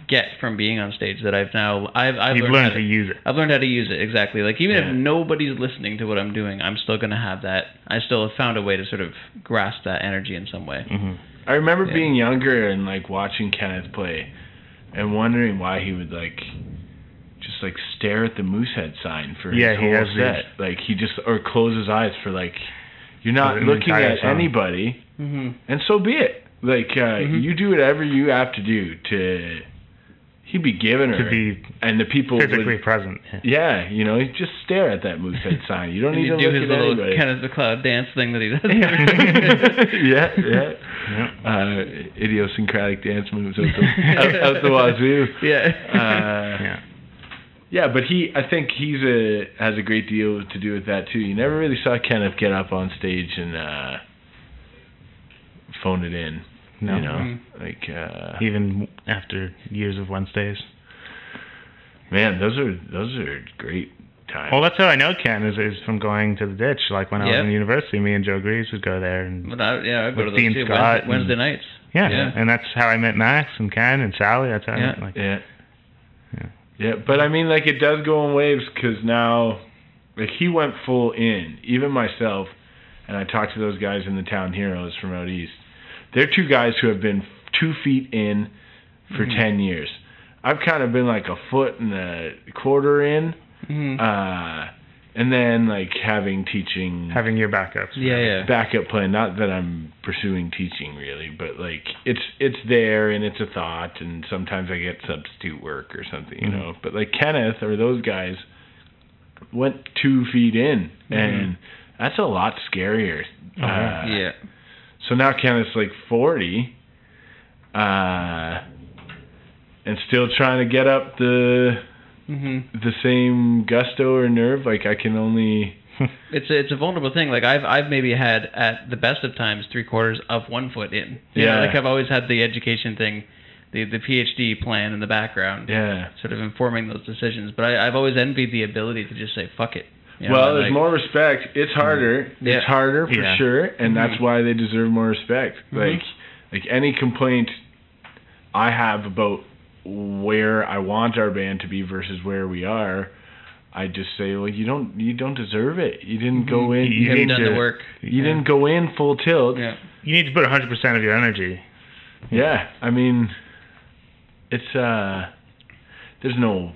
get from being on stage that I've now I've I've You've learned, learned how to use it. I've learned how to use it exactly. Like even Yeah. if nobody's listening to what I'm doing, I'm still gonna have that. I still have found a way to sort of grasp that energy in some way. hmm I remember Yeah. being younger and like watching Kenneth play, and wondering why he would like just like stare at the Moosehead sign for Yeah, his he whole has these- Like he just or close his eyes for like you're not an looking at song. anybody, Mm-hmm. and so be it. Like uh, Mhm. you do whatever you have to do to. He'd be giving her, To be and the people physically would. present. Yeah. Yeah, you know, just stare at that Moosehead sign. You don't And need you to do look his at little anybody. Kenneth MacLeod dance thing that he does. yeah, yeah. Yeah. Uh, idiosyncratic dance moves out the, out, out the wazoo. yeah. Uh, Yeah. Yeah, but he, I think he's a has a great deal to do with that too. You never really saw Kenneth get up on stage and uh, phone it in. No. You know, Mhm. like uh, Even after years of Wednesdays. man, those are those are great times. Well, that's how I know Ken is, is from going to the ditch. Like when I Yeah. was in university, me and Joe Greaves would go there, and But I, yeah, I go With to those Dean too, Scott Wednesday, and- Wednesday nights. yeah, Yeah. and that's how I met Max and Ken and Sally. That's how I met, like Yeah. Yeah. Yeah, but I mean, like it does go in waves because now, like he went full in. Even myself, and I talked to those guys in the Town Heroes from out east. They're two guys who have been two feet in for Mhm. ten years. I've kind of been like a foot and a quarter in, hmm uh, and then like having teaching having your backups. yeah, yeah. backup plan. Not that I'm pursuing teaching really, but like it's it's there and it's a thought, and sometimes I get substitute work or something, you Mhm. know. But like Kenneth or those guys went two feet in, and that's a lot scarier. Oh, yeah. Uh, yeah. So now Kenneth's like forty, uh, and still trying to get up the hmm the same gusto or nerve. Like I can only. It's a, it's a vulnerable thing. Like I've I've maybe had at the best of times three quarters of one foot in. You know, Yeah. like I've always had the education thing, the the PhD plan in the background, Yeah. sort of informing those decisions. But I, I've always envied the ability to just say fuck it. You know, well, there's like, more respect. It's harder. Yeah. It's harder for Yeah. sure, and that's Mhm. why they deserve more respect. Mhm. Like, like any complaint I have about where I want our band to be versus where we are, I just say, well, you don't, you don't deserve it. You didn't go Mhm. in. You You haven't need done the work. You Yeah. didn't go in full tilt. Yeah. You need to put 100% of your energy. Yeah, I mean, it's uh, there's no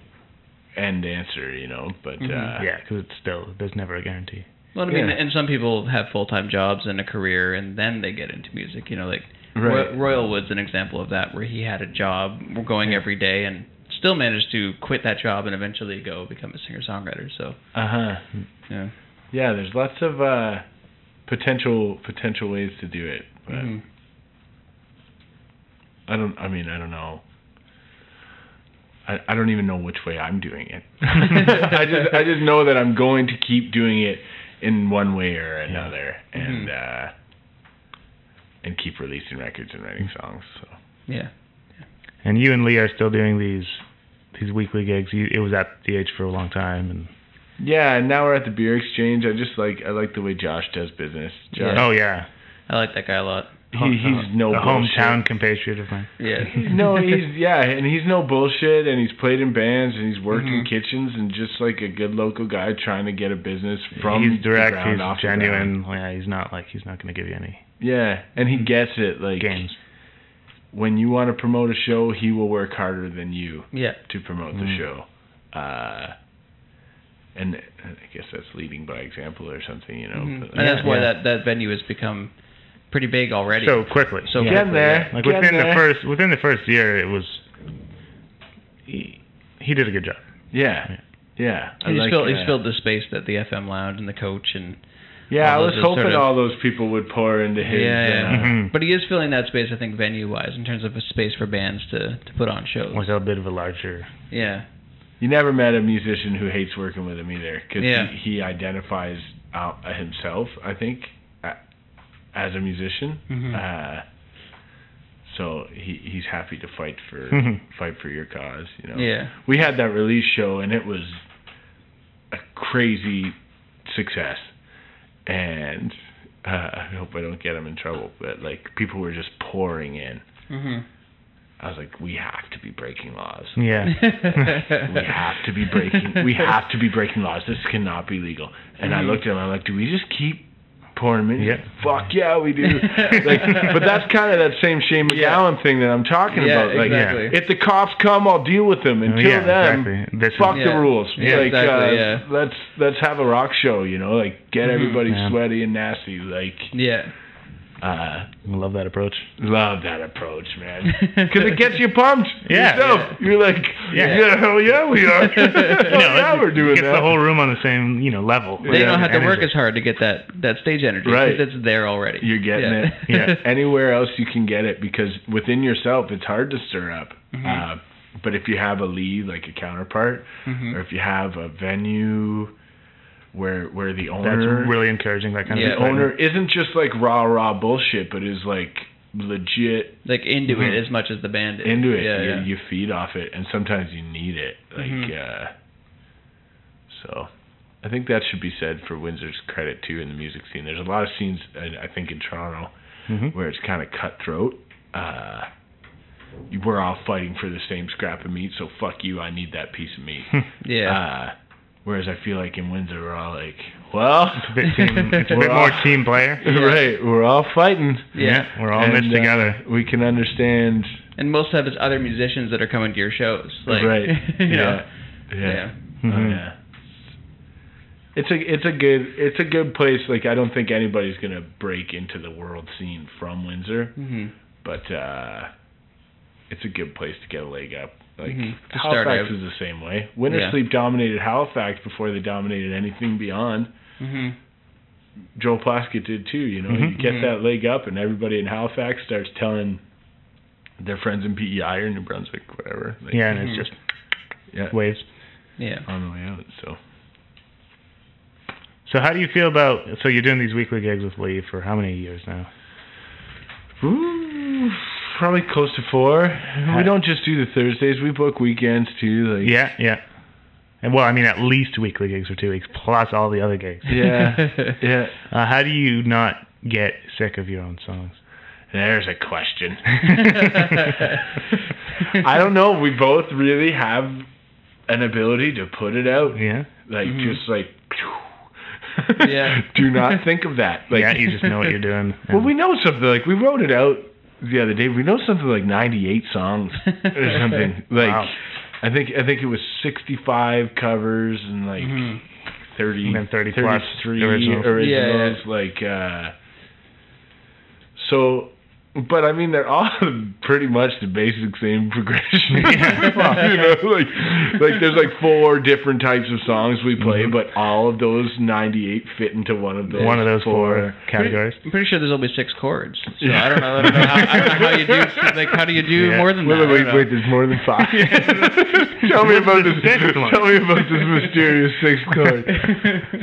end answer, you know, but Mhm. uh, Yeah, because it's still there's never a guarantee. Well, I mean, Yeah. and some people have full time jobs and a career, and then they get into music. You know, like Right. Roy, Royal Wood's an example of that, where he had a job, going every day, and still managed to quit that job and eventually go become a singer songwriter. So, Uh huh. yeah. Yeah, there's lots of uh, potential potential ways to do it, but Mhm. I don't. I mean, I don't know. I, I don't even know which way I'm doing it. I just I just know that I'm going to keep doing it in one way or another, and uh, and keep releasing records and writing songs. So Yeah. And you and Lee are still doing these these weekly gigs. You, it was at the H for a long time, and yeah, and now we're at the beer exchange. I just like I like the way Josh does business. Josh, oh yeah, I like that guy a lot. he, he's no a bullshit. hometown compatriot of mine. Yeah. no, he's yeah, and he's no bullshit, and he's played in bands, and he's worked in Mhm. kitchens, and just like a good local guy trying to get a business from he's the direct. ground, He's off genuine. Yeah, he's not like he's not going to give you any Yeah, and he gets it. Like games. when you want to promote a show, he will work harder than you Yeah. to promote the Mm. show. Uh, and I guess that's leading by example or something, you know. Mhm. but, And that's why yeah. that, that venue has become pretty big already. So quickly. So yeah. Getting there. Like getting within the first within the first year, it was he, he did a good job. Yeah, yeah. I he's like, filled, uh, he's filled the space that the FM Lounge and the coach and Yeah, I was hoping sort of- all those people would pour into his. Yeah, yeah. uh, Mhm. But he is filling that space, I think, venue wise, in terms of a space for bands to, to put on shows. Was a bit of a larger. Yeah. You never met a musician who hates working with him either, because Yeah. he, he identifies out himself, I think, as a musician. Mhm. Uh, so he he's happy to fight for Mhm. fight for your cause. You know. Yeah. We had that release show, and it was a crazy success. And uh, I hope I don't get him in trouble, but like people were just pouring in. hmm I was like, we have to be breaking laws. Yeah. we have to be breaking we have to be breaking laws. This cannot be legal. And I Mhm. looked at him, I'm like, do we just keep pouring them? Yeah. Fuck yeah, we do. like, but that's kind of that same Shane Yeah. Thing that I'm talking Yeah, about. Like, exactly. if the cops come, I'll deal with them. Until yeah, then, exactly. Fuck is, the Yeah. rules. Yeah, like, exactly, uh, yeah. let's let's have a rock show. You know, like get Mhm. everybody Yeah. sweaty and nasty. Like, yeah. Uh, I love that approach. love that approach, man. Because it gets you pumped. Yeah. yourself. You're like, Yeah. yeah, hell yeah, we are. You Hell know, yeah, it we're doing gets that. the whole room on the same you know level. They don't have to work as hard to get that, that stage energy. Right. It's there already. You're getting Yeah. it. Yeah. Anywhere else you can get it because within yourself it's hard to stir up. Mhm. Uh, but if you have a lead like a counterpart, Mhm. or if you have a venue where where the owner That's owner really encouraging. That kind Yeah. of the excitement. owner isn't just like rah rah bullshit, but is like legit Like into Mhm. it as much as the band is. into it. Yeah, you, yeah. you feed off it, and sometimes you need it. Like, Mhm. uh, so I think that should be said for Windsor's credit too in the music scene. There's a lot of scenes, I I think, in Toronto Mhm. where it's kind of cutthroat. Uh, we're all fighting for the same scrap of meat, so fuck you. I need that piece of meat. yeah. Uh, whereas I feel like in Windsor, we're all like, well, It's a bit, team, it's a We're bit all- more team player. right, we're all fighting. Yeah. we're all in this And, uh, together. we can understand. and most of it's other musicians that are coming to your shows. Like, right. you yeah. Yeah. Yeah. Oh, Mhm. yeah. It's a it's a good it's a good place. Like I don't think anybody's gonna break into the world scene from Windsor, hmm but uh, it's a good place to get a leg up. Like Mhm. To start Halifax out. is the same way. Winter Yeah. Sleep dominated Halifax before they dominated anything beyond. hmm Joel Plaskett did too. You know, Mhm. you get Mhm. that leg up, and everybody in Halifax starts telling their friends in PEI or New Brunswick, whatever. Like, Yeah, and it's just yeah, waves. Yeah. on the way out. So. So how do you feel about? So you're doing these weekly gigs with Lee for how many years now? Ooh, probably close to four. We don't just do the Thursdays; we book weekends too. Like Yeah, yeah. And well, I mean, at least weekly gigs for two weeks, plus all the other gigs. yeah, yeah. Uh, how do you not get sick of your own songs? There's a question. I don't know. We both really have an ability to put it out, Yeah. like Mhm. just like. Yeah. Do not think of that. Like, yeah, you just know what you're doing. Well, we know something. Like we wrote it out the other day. We know something like 98 songs or something. Like Wow. I think I think it was 65 covers and like Mhm. 30, And then 30 plus 33 originals. originals, like uh so but I mean, they're all pretty much the basic same progression. you know, like, like there's like four different types of songs we play, Mhm. but all of those 98 fit into one of those. One of those four categories. I'm pretty sure there's only six chords. So I don't know. I don't know how, I don't know how you do. Like, how do you do Yeah. more than Wait, that? wait, wait, wait, there's more than five. tell me about this. Tell me about this mysterious sixth chord.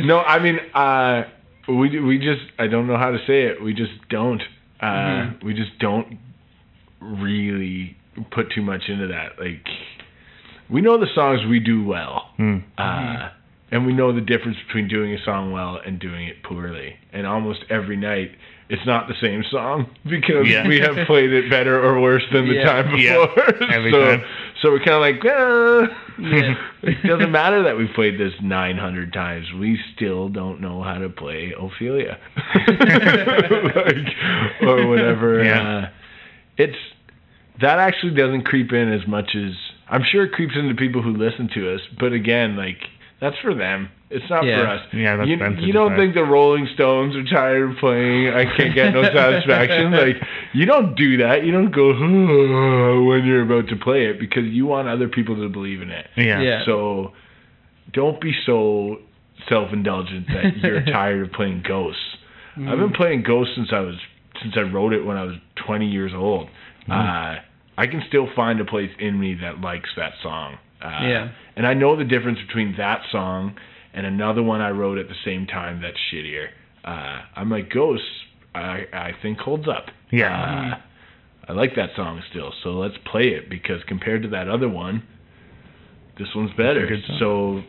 No, I mean, uh, we we just I don't know how to say it. We just don't. Uh, Mhm. We just don't really put too much into that. Like, we know the songs we do well. Hmm. Uh, and we know the difference between doing a song well and doing it poorly. And almost every night, it's not the same song because Yeah. we have played it better or worse than the Yeah. time Yeah. before. Every so, time. so we're kind of like, eh. Yeah. it doesn't matter that we played this 900 times. We still don't know how to play Ophelia, like, or whatever. Yeah. Uh, it's that actually doesn't creep in as much as I'm sure it creeps into people who listen to us. But again, like that's for them. It's not Yeah. for us. Yeah, that's you, them you don't decide. think the Rolling Stones are tired of playing I Can't Get No Satisfaction? like, you don't do that. You don't go when you're about to play it because you want other people to believe in it. Yeah. Yeah. So don't be so self indulgent that you're tired of playing Ghosts. I've been playing Ghosts since I was since I wrote it when I was 20 years old. Uh, I can still find a place in me that likes that song. Uh, Yeah. And I know the difference between that song and another one I wrote at the same time that's shittier. Uh, I'm like Ghosts. I I think holds up. Yeah. Uh, I like that song still, so let's play it because compared to that other one, this one's better. So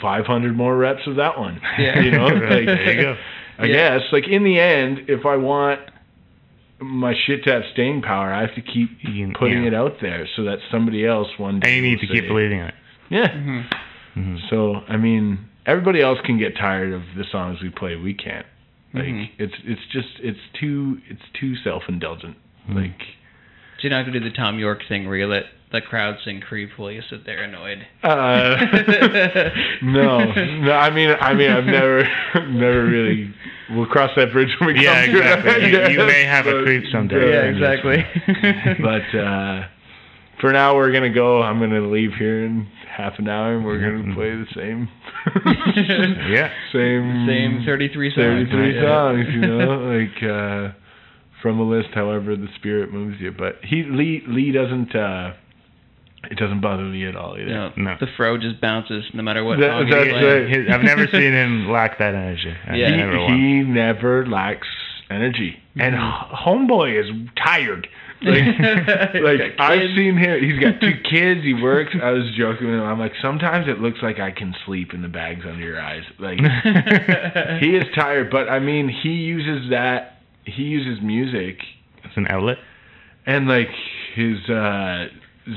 500 more reps of that one. Yeah. you know, like, There you go. I Yeah. guess like in the end, if I want my shit to have staying power, I have to keep You- putting yeah. it out there so that somebody else one day. And you need will to keep believing in it. Yeah. Mhm. Mhm. So I mean, everybody else can get tired of the songs we play. We can't. Like Mhm. it's it's just it's too it's too self indulgent. Mhm. Like So you're not gonna do the Thom Yorke thing where you let the crowd sing "Creep" while you sit there annoyed. uh, no, no. I mean, I mean, I've never, never really. We'll cross that bridge when we Yeah, come to it. exactly. You- you may guess, have a creep someday. yeah, Yeah, exactly. But uh, for now, we're gonna go. I'm gonna leave here in half an hour, and we're gonna Mhm. play the same, Yeah. same, Same 33 songs. 33 Yeah. songs. You know, like uh, from a list, however the spirit moves you. But he Lee Lee doesn't. Uh, it doesn't bother me at all either. No, No. The fro just bounces no matter what That- song that's you're playing. right. His- I've never seen him lack that energy. I Yeah. never he, once. he never lacks energy, and Mhm. h- homeboy is tired. Like, like I've seen him. He's got two kids. He works. I was joking with him. I'm like, sometimes it looks like I can sleep in the bags under your eyes. Like he is tired, but I mean, he uses that. He uses music as an outlet. and like his uh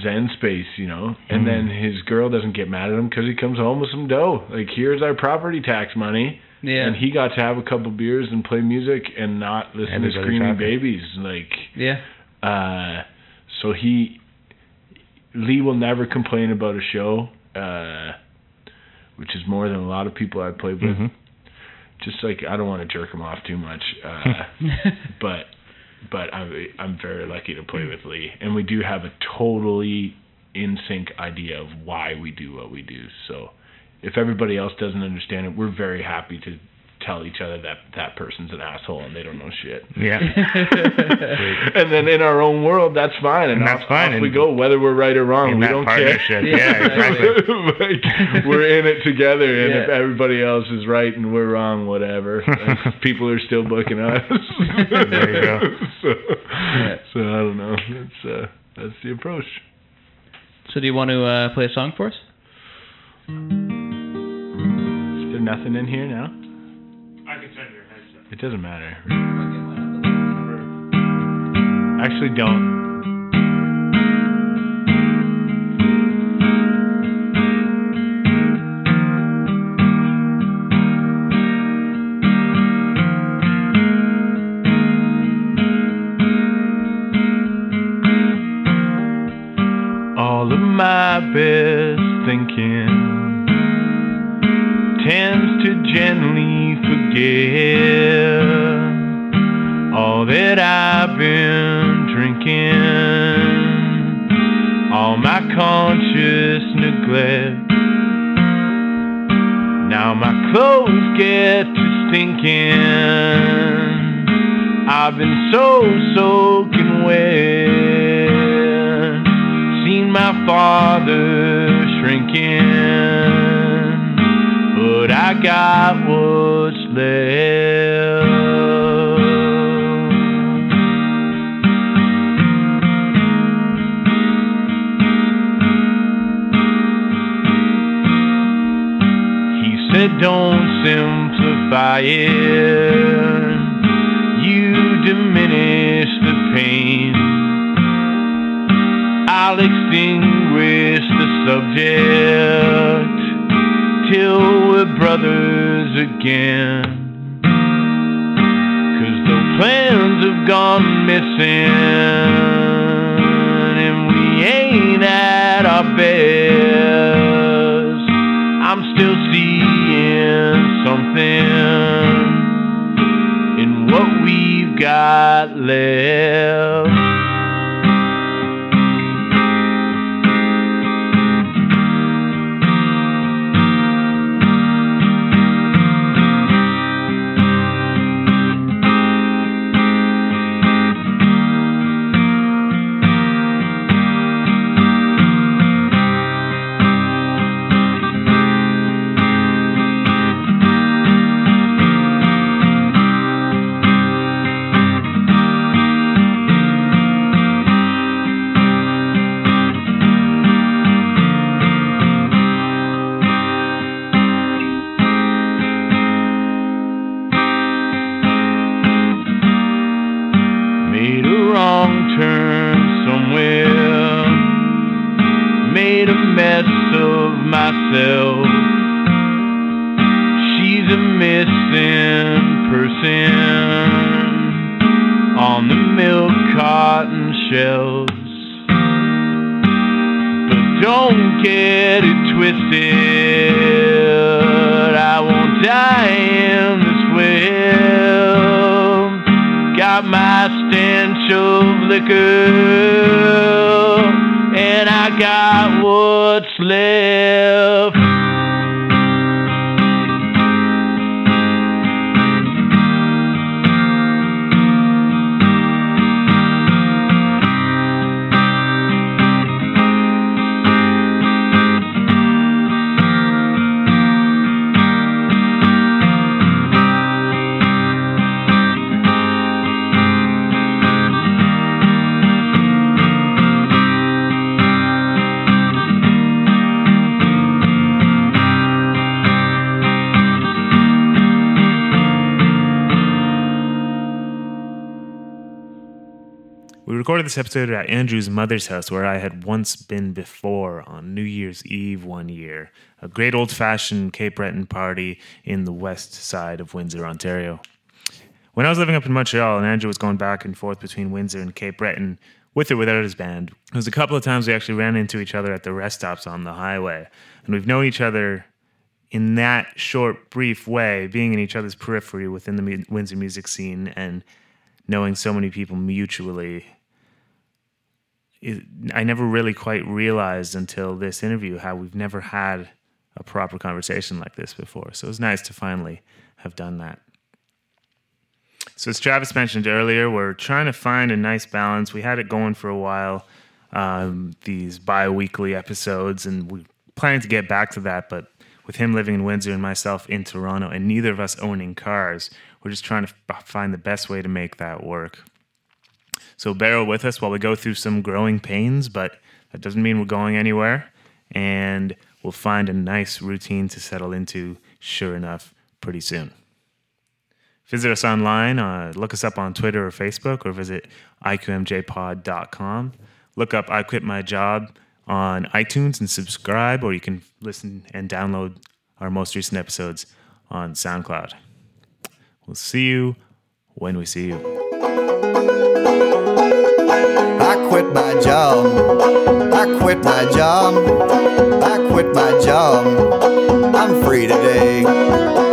zen space you know and Mm. then his girl doesn't get mad at him because he comes home with some dough like here's our property tax money Yeah. and he got to have a couple beers and play music and not listen to screaming babies like yeah. uh so he lee will never complain about a show uh which is more than a lot of people i've played with Mhm. just like i don't want to jerk him off too much uh but but I'm I'm very lucky to play hmm. with Lee, and we do have a totally in sync idea of why we do what we do. So if everybody else doesn't understand it, we're very happy to tell each other that that person's an asshole and they don't know shit. Yeah. and then in our own world, that's fine, and, And that's off, fine, off we go, whether we're right or wrong. In we that don't partnership. care. Yeah, exactly. like, we're in it together, and if everybody else is right and we're wrong, whatever. Like, people are still booking us. There you go. so, so I don't know. That's uh, that's the approach. so do you want to uh, play a song for us? Is there nothing in here now? It doesn't matter. Actually, don't. All of my best thinking tends to gently forget that I've been drinking, all my conscious neglect. Now my clothes get to stinking. I've been so soaking wet. Seen my father shrinking, but I got what's left. Don't simplify it. You diminish the pain. I'll extinguish the subject till we're brothers again. Cause the plans have gone missing and we ain't at our best. Got left. This episode at Andrew's mother's house, where I had once been before on New Year's Eve one year. A great old fashioned Cape Breton party in the west side of Windsor, Ontario. When I was living up in Montreal and Andrew was going back and forth between Windsor and Cape Breton, with or without his band, there was a couple of times we actually ran into each other at the rest stops on the highway. And we've known each other in that short, brief way, being in each other's periphery within the Windsor music scene and knowing so many people mutually it, I never really quite realized until this interview how we've never had a proper conversation like this before. So it was nice to finally have done that. So as Travis mentioned earlier, we're trying to find a nice balance. We had it going for a while, um, these bi-weekly episodes, and we're planning to get back to that. But with him living in Windsor and myself in Toronto, and neither of us owning cars, we're just trying to find the best way to make that work. So bear with us while we go through some growing pains, but that doesn't mean we're going anywhere. And we'll find a nice routine to settle into, sure enough, pretty soon. Visit us online, uh, look us up on Twitter or Facebook, or visit iqmjpod.com. Look up I Quit My Job on iTunes and subscribe, or you can listen and download our most recent episodes on SoundCloud. We'll see you when we see you. My job. I quit my job. I quit my job. I'm free today.